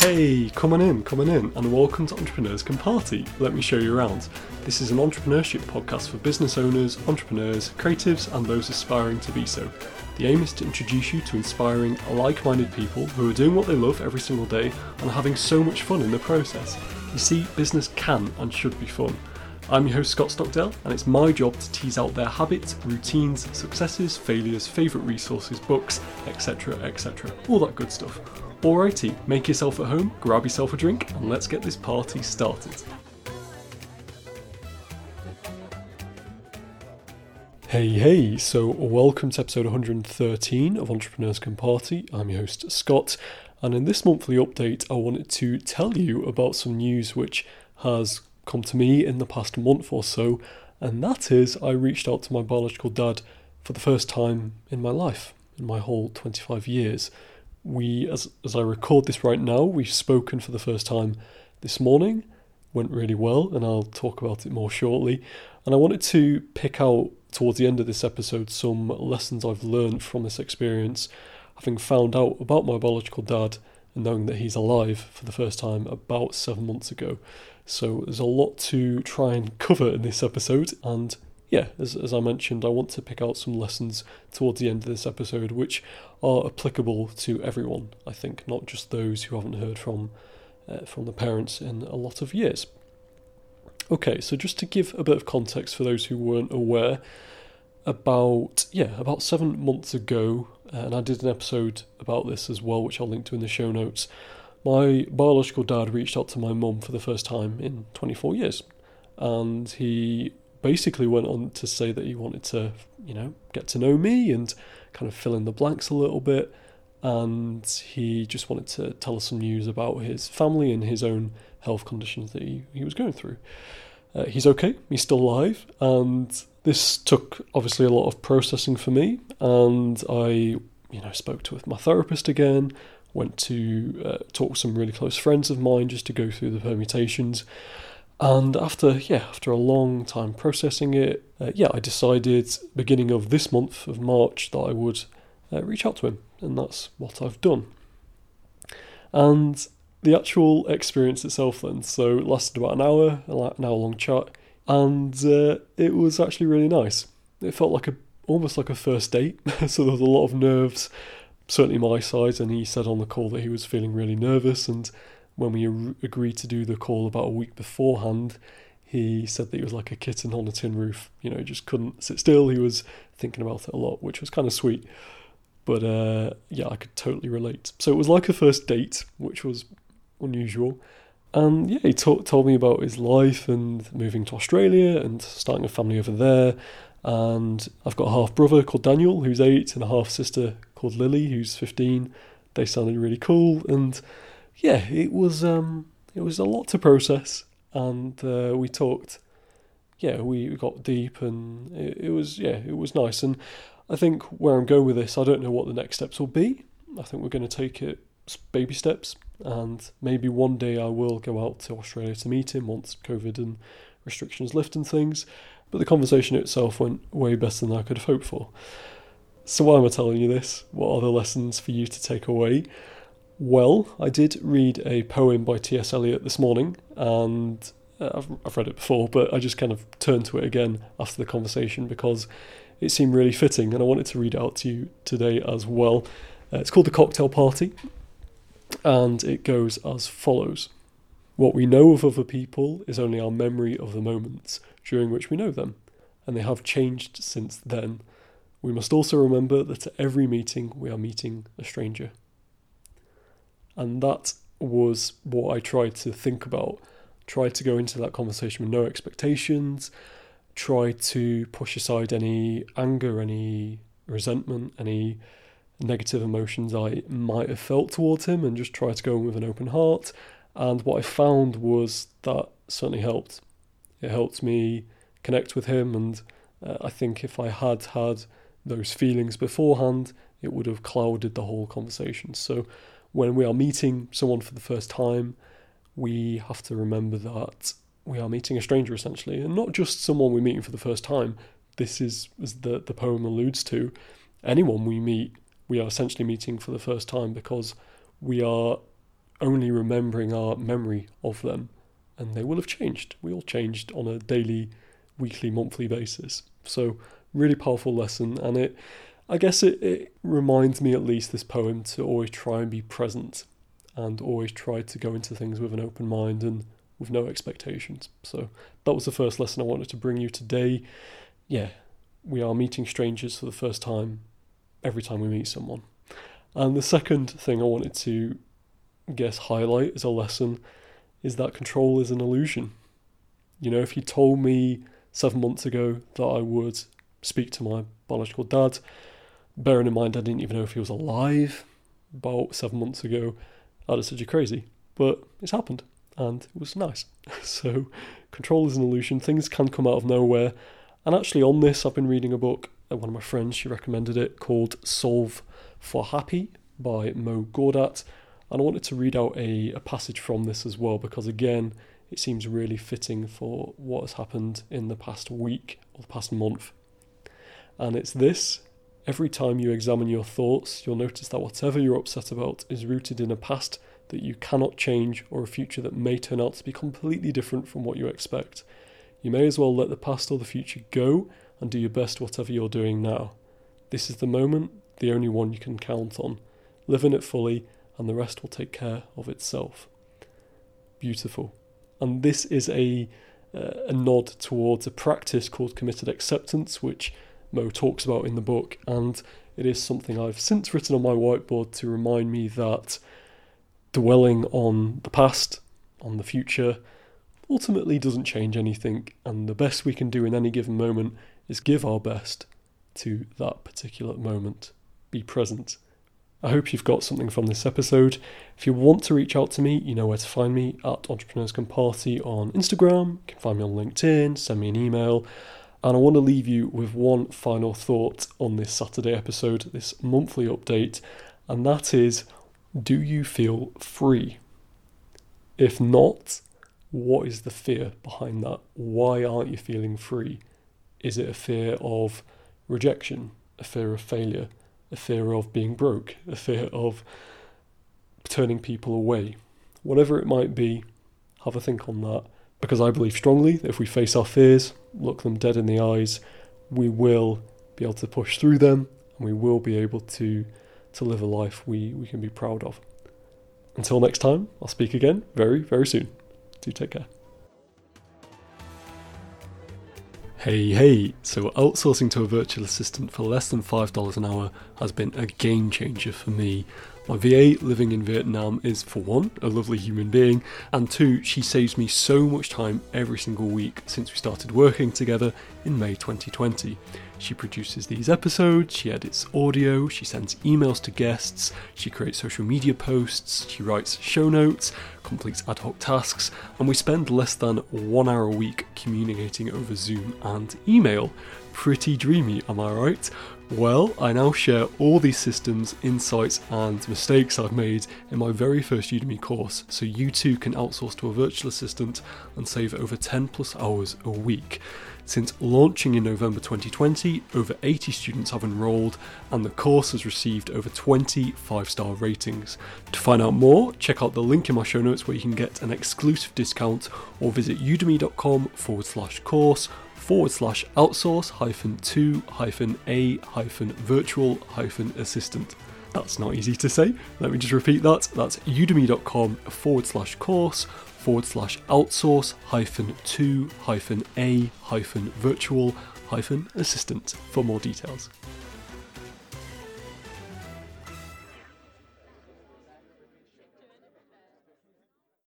Hey, come on in, come on in, and welcome to Entrepreneurs Can Party. Let me show you around. This is an entrepreneurship podcast for business owners, entrepreneurs, creatives, and those aspiring to be so. The aim is to introduce you to inspiring, like minded people who are doing what they love every single day and having so much fun in the process. You see, business can and should be fun. I'm your host Scott Stockdale, and it's my job to tease out their habits, routines, successes, failures, favourite resources, books, etc. etc. All that good stuff. Alrighty, make yourself at home, grab yourself a drink, and let's get this party started. Hey, hey, so welcome to episode 113 of Entrepreneurs Can Party. I'm your host Scott, and in this monthly update, I wanted to tell you about some news which has come to me in the past month or so, and that is I reached out to my biological dad for the first time in my life, in my whole 25 years. We, as, as I record this right now, we've spoken for the first time this morning. Went really well, and I'll talk about it more shortly. And I wanted to pick out towards the end of this episode some lessons I've learned from this experience, having found out about my biological dad and knowing that he's alive for the first time about seven months ago. So there's a lot to try and cover in this episode, and yeah, as, as I mentioned, I want to pick out some lessons towards the end of this episode which are applicable to everyone, I think, not just those who haven't heard from uh, from the parents in a lot of years. Okay, so just to give a bit of context for those who weren't aware, about yeah, about seven months ago, uh, and I did an episode about this as well, which I'll link to in the show notes my biological dad reached out to my mum for the first time in 24 years. And he basically went on to say that he wanted to, you know, get to know me and kind of fill in the blanks a little bit. And he just wanted to tell us some news about his family and his own health conditions that he, he was going through. Uh, he's okay, he's still alive, and this took obviously a lot of processing for me. And I, you know, spoke to with my therapist again, went to uh, talk with some really close friends of mine just to go through the permutations. And after yeah, after a long time processing it, uh, yeah, I decided beginning of this month of March that I would uh, reach out to him, and that's what I've done. And the actual experience itself, then, so it lasted about an hour, an hour long chat, and uh, it was actually really nice. It felt like a almost like a first date, so there was a lot of nerves certainly my side, and he said on the call that he was feeling really nervous. And when we agreed to do the call about a week beforehand, he said that he was like a kitten on a tin roof. You know, just couldn't sit still. He was thinking about it a lot, which was kind of sweet. But uh, yeah, I could totally relate. So it was like a first date, which was unusual. And yeah, he t- told me about his life and moving to Australia and starting a family over there. And I've got a half brother called Daniel, who's eight, and a half sister called Lily, who's 15. They sounded really cool, and yeah, it was um, it was a lot to process, and uh, we talked. Yeah, we got deep, and it, it was yeah, it was nice. And I think where I'm going with this, I don't know what the next steps will be. I think we're going to take it baby steps, and maybe one day I will go out to Australia to meet him once COVID and restrictions lift and things. But the conversation itself went way better than I could have hoped for. So, why am I telling you this? What are the lessons for you to take away? Well, I did read a poem by T.S. Eliot this morning, and uh, I've, I've read it before, but I just kind of turned to it again after the conversation because it seemed really fitting, and I wanted to read it out to you today as well. Uh, it's called The Cocktail Party, and it goes as follows What we know of other people is only our memory of the moments during which we know them, and they have changed since then. We must also remember that at every meeting we are meeting a stranger. And that was what I tried to think about. Try to go into that conversation with no expectations, try to push aside any anger, any resentment, any negative emotions I might have felt towards him, and just try to go in with an open heart. And what I found was that certainly helped. It helped me connect with him, and uh, I think if I had had those feelings beforehand, it would have clouded the whole conversation. So when we are meeting someone for the first time, we have to remember that we are meeting a stranger essentially, and not just someone we're meeting for the first time. This is, as the, the poem alludes to, anyone we meet, we are essentially meeting for the first time because we are only remembering our memory of them, and they will have changed. We all changed on a daily, weekly, monthly basis. So, really powerful lesson, and it, I guess, it, it reminds me at least this poem to always try and be present, and always try to go into things with an open mind and with no expectations. So that was the first lesson I wanted to bring you today. Yeah, we are meeting strangers for the first time every time we meet someone. And the second thing I wanted to guess highlight as a lesson is that control is an illusion. You know, if you told me seven months ago that I would speak to my biological dad, bearing in mind I didn't even know if he was alive about seven months ago, I'd have said you're crazy. But it's happened and it was nice. so, control is an illusion. Things can come out of nowhere. And actually, on this, I've been reading a book. One of my friends, she recommended it, called Solve for Happy by Mo Gawdat. And I wanted to read out a, a passage from this as well because, again, it seems really fitting for what has happened in the past week or the past month. And it's this every time you examine your thoughts, you'll notice that whatever you're upset about is rooted in a past that you cannot change or a future that may turn out to be completely different from what you expect. You may as well let the past or the future go and do your best whatever you're doing now. This is the moment, the only one you can count on. Live in it fully, and the rest will take care of itself. Beautiful. And this is a, uh, a nod towards a practice called committed acceptance, which Mo talks about in the book, and it is something I've since written on my whiteboard to remind me that dwelling on the past, on the future, ultimately doesn't change anything, and the best we can do in any given moment is give our best to that particular moment. Be present. I hope you've got something from this episode. If you want to reach out to me, you know where to find me at Entrepreneurs Can Party on Instagram. You can find me on LinkedIn, send me an email. And I want to leave you with one final thought on this Saturday episode, this monthly update, and that is do you feel free? If not, what is the fear behind that? Why aren't you feeling free? Is it a fear of rejection, a fear of failure, a fear of being broke, a fear of turning people away? Whatever it might be, have a think on that because I believe strongly that if we face our fears, look them dead in the eyes, we will be able to push through them and we will be able to to live a life we, we can be proud of. Until next time, I'll speak again very, very soon. Do take care. Hey, hey, so outsourcing to a virtual assistant for less than $5 an hour has been a game changer for me. My VA living in Vietnam is, for one, a lovely human being, and two, she saves me so much time every single week since we started working together in May 2020. She produces these episodes, she edits audio, she sends emails to guests, she creates social media posts, she writes show notes, completes ad hoc tasks, and we spend less than one hour a week communicating over Zoom and email. Pretty dreamy, am I right? Well, I now share all these systems, insights, and mistakes I've made in my very first Udemy course, so you too can outsource to a virtual assistant and save over 10 plus hours a week. Since launching in November 2020, over 80 students have enrolled, and the course has received over 20 five star ratings. To find out more, check out the link in my show notes where you can get an exclusive discount or visit udemy.com forward slash course forward slash outsource hyphen to hyphen a hyphen virtual hyphen assistant. That's not easy to say. Let me just repeat that. That's udemy.com forward slash course forward slash outsource hyphen to hyphen a hyphen virtual hyphen assistant for more details.